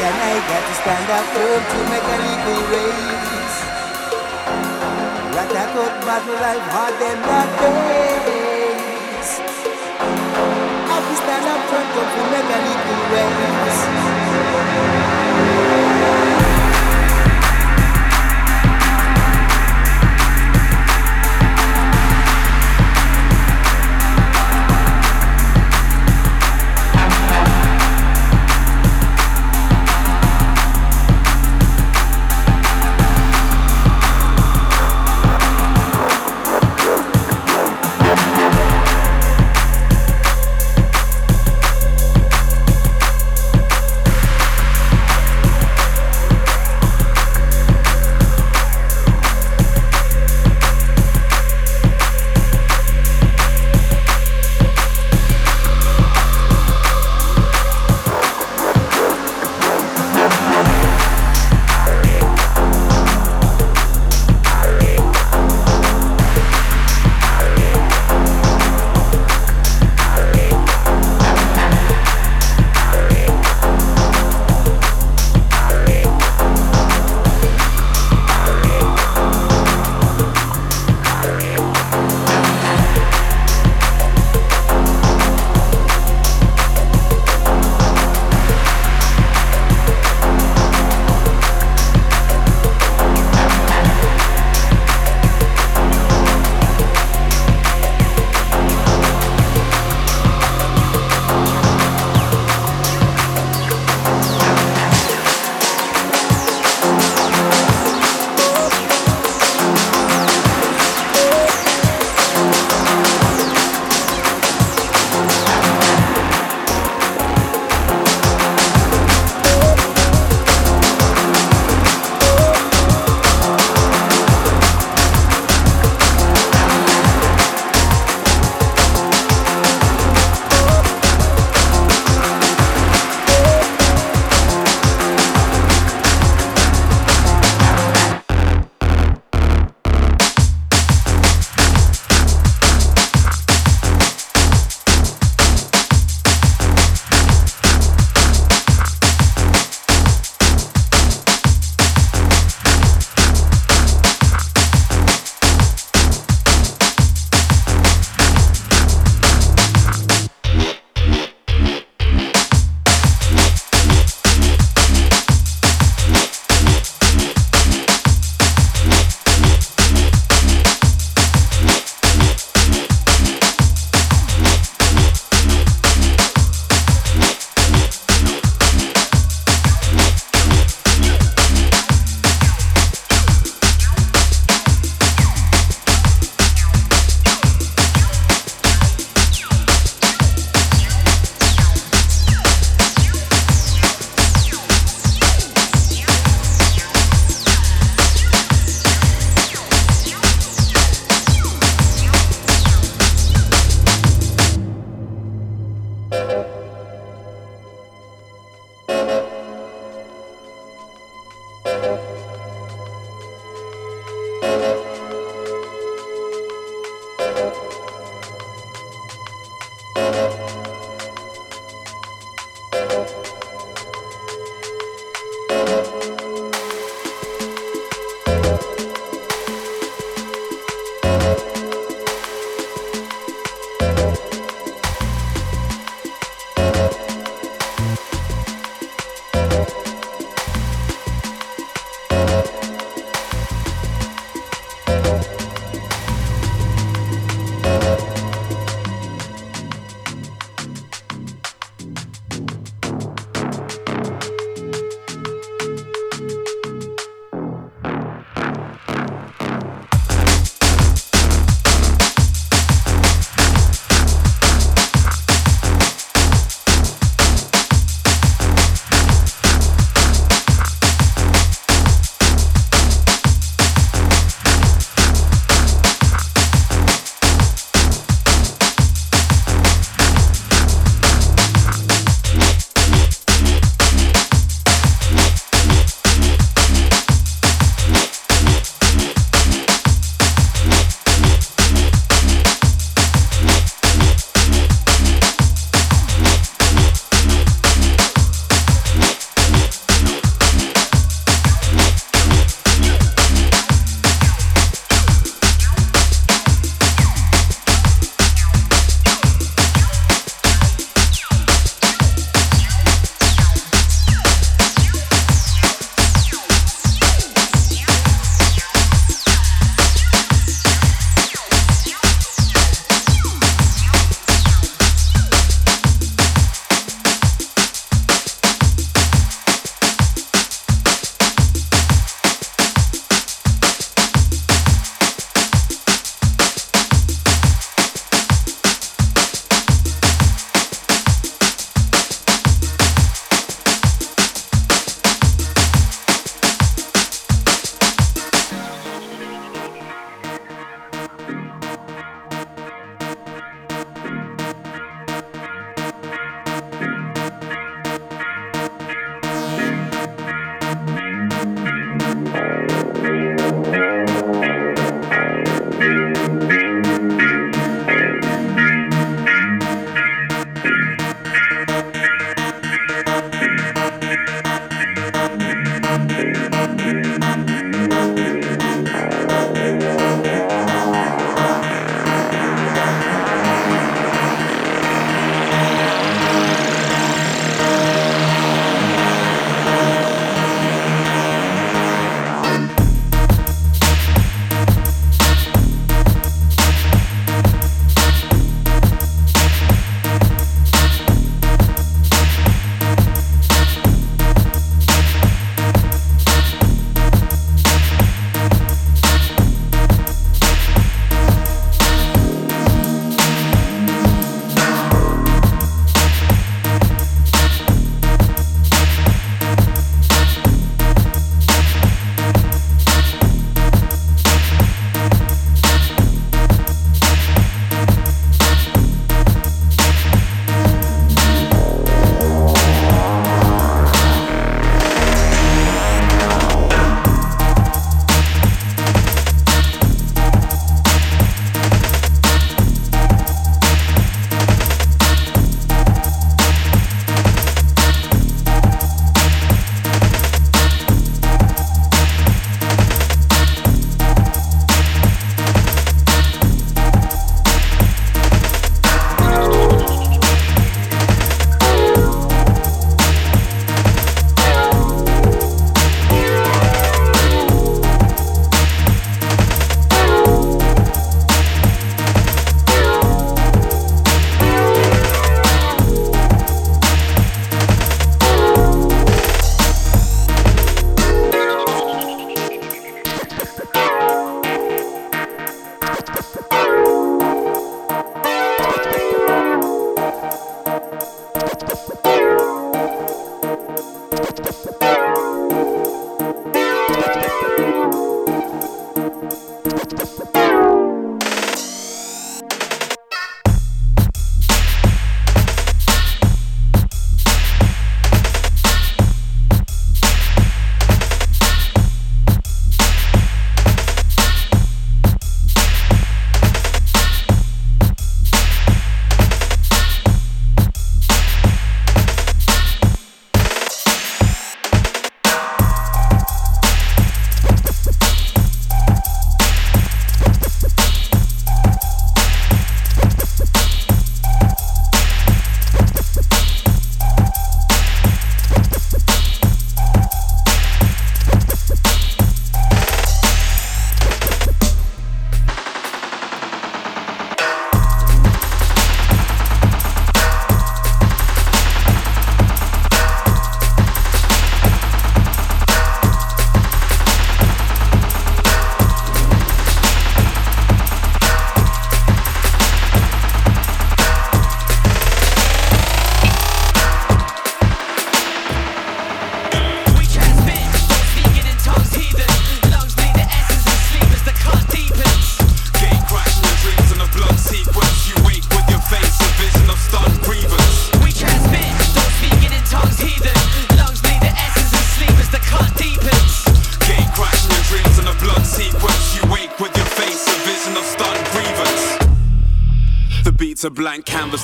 and I got to stand up firm to make a legal raise. Rat a good battle life hard them that days. I to stand up firm to make a legal raise.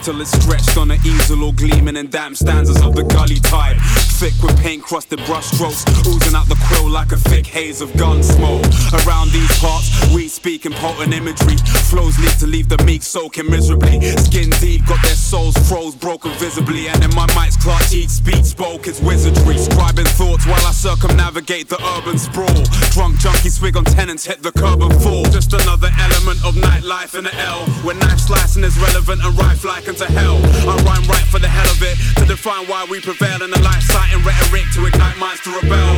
Till it's stretched on an easel or gleaming in damp stanzas of the gully type. Thick with paint crusted brush strokes, oozing out the quill like a thick haze of gun smoke. Around these parts, we speak in potent imagery. Flows lead to leave the meek soaking miserably. Skin deep, got their souls froze, broken visibly. And in my mic's clutch, each speech spoke is wizardry. Scribing thoughts while I circumnavigate the urban sprawl. Drunk junkie swig on tenants, hit the curb and fall. Just another element of nightlife in the L. Where knife slicing is relevant and rife like into hell. I rhyme right for the hell of it to define why we prevail in the life citing rhetoric to ignite minds to rebel.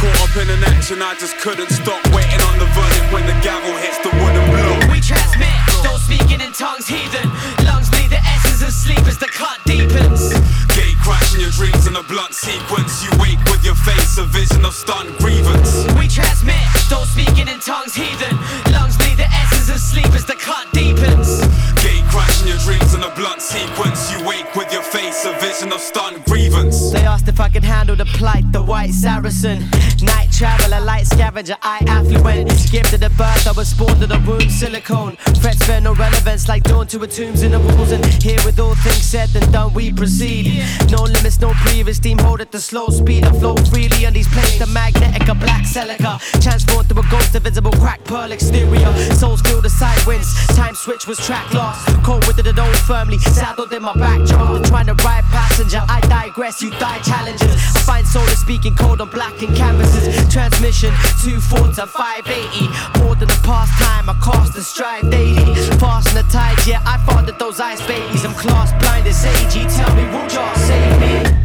Caught up in an action, I just couldn't stop waiting on the verdict when the gavel hits the wooden block. We transmit, don't speaking in tongues, heathen. Lungs bleed the essence of sleep as the cut deepens. Gate crashing your dreams in a blunt sequence. You wake with your face, a vision of stunned grievance. We transmit, don't speaking in tongues, heathen. Lungs bleed the essence of sleep as the cut deepens. Crashing your dreams in a blunt sequence. You wake with your face, a vision of stunned grievance. They asked if I could handle the plight, the white Saracen. Night traveler, light scavenger, I affluent. Gifted at birth, I was spawned in a womb, silicone. Threats bear no relevance, like dawn to a tombs in the walls. And here with all things said and done, we proceed. No limits, no previous steam, hold at the slow speed. I flow freely on these planes, the magnetic, a black celica. Transformed to a ghost, a visible crack pearl exterior. Souls feel the side winds, time switch was track lost. Cold with it, own firmly, saddled in my backdrop. Trying to ride passenger, I digress, you die challenges. I find solar speaking cold on black and canvases. Transmission 240 to 580. More than the past time, I cast and strive daily. Fast in the tide, yeah, I fathered those ice babies. I'm class blind as AG. Tell me, would y'all save me?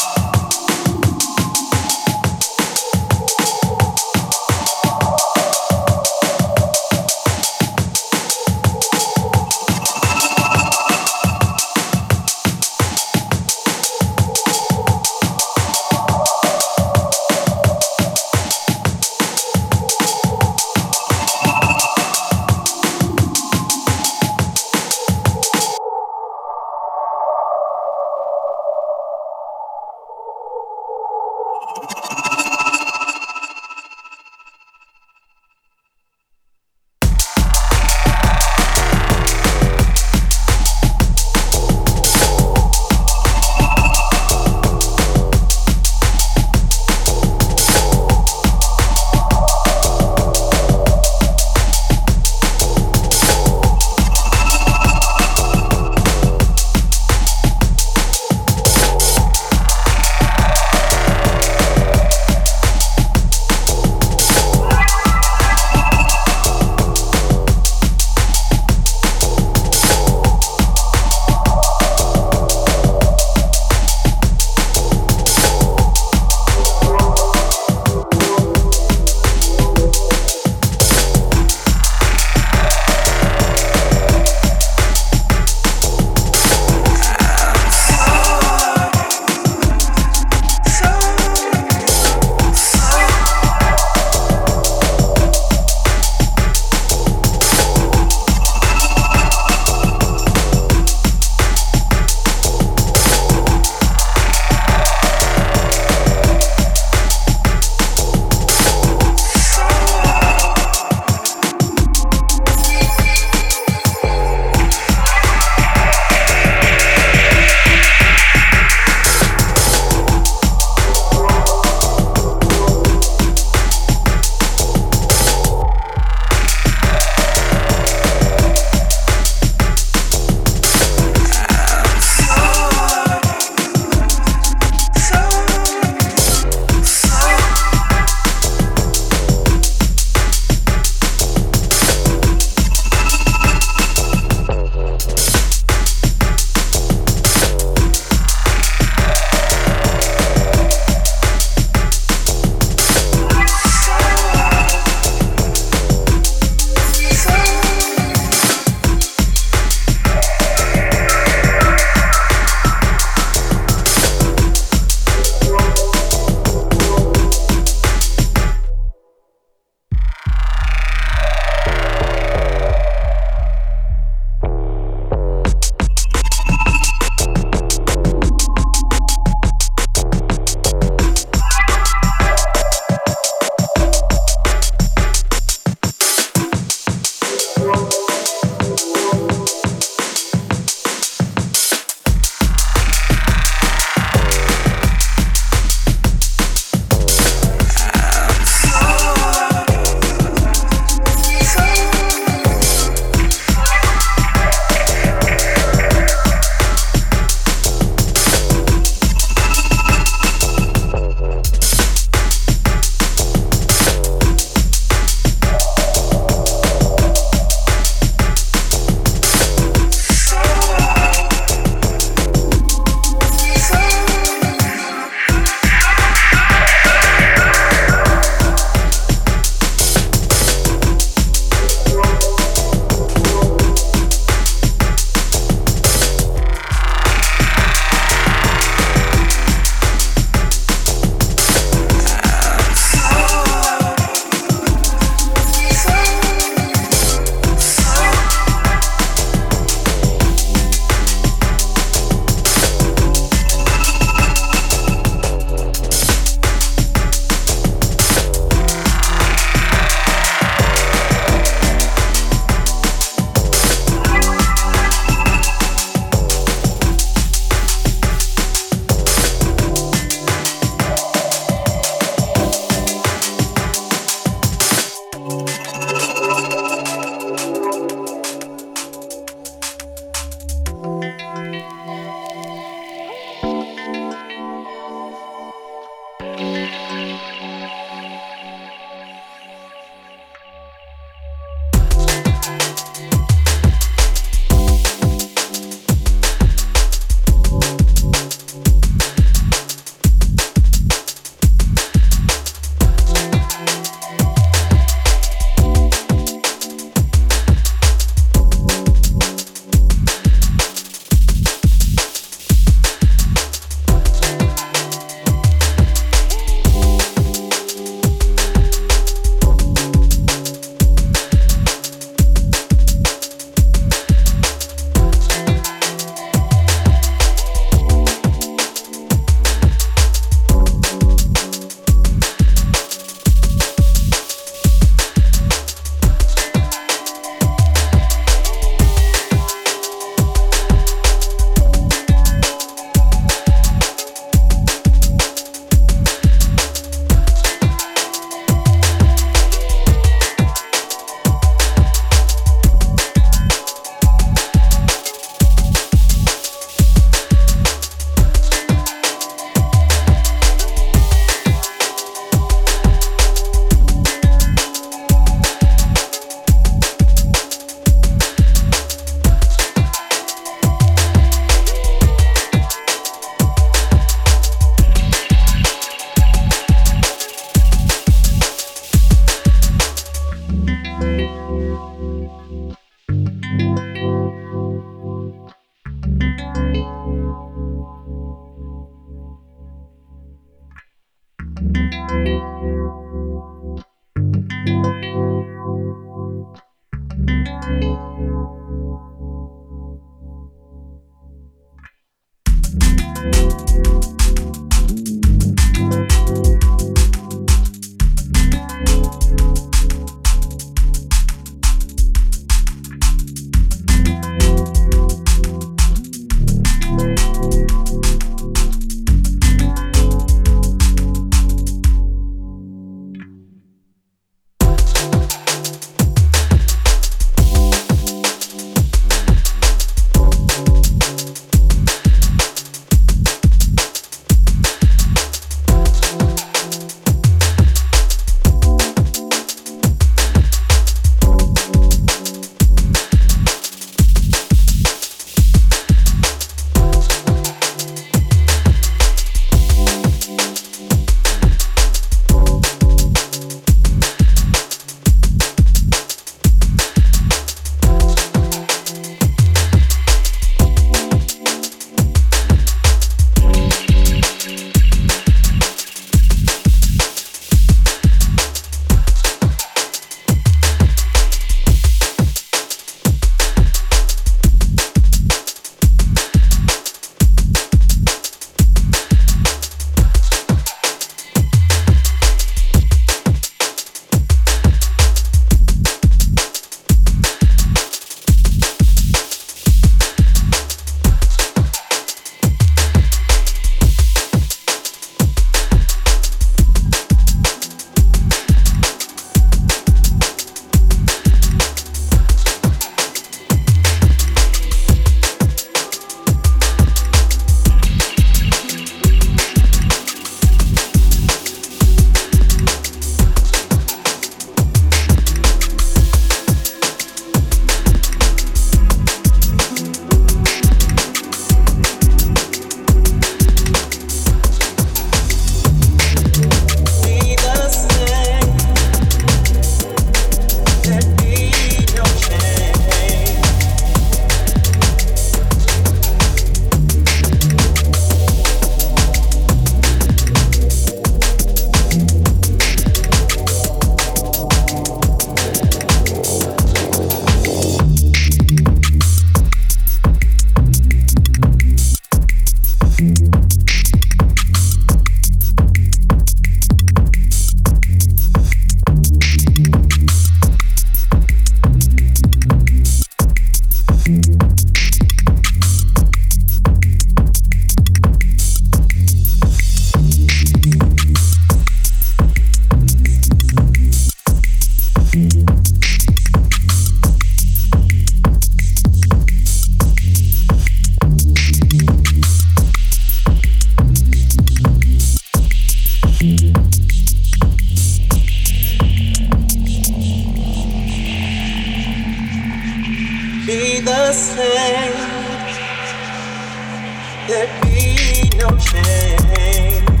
Same. There be no change.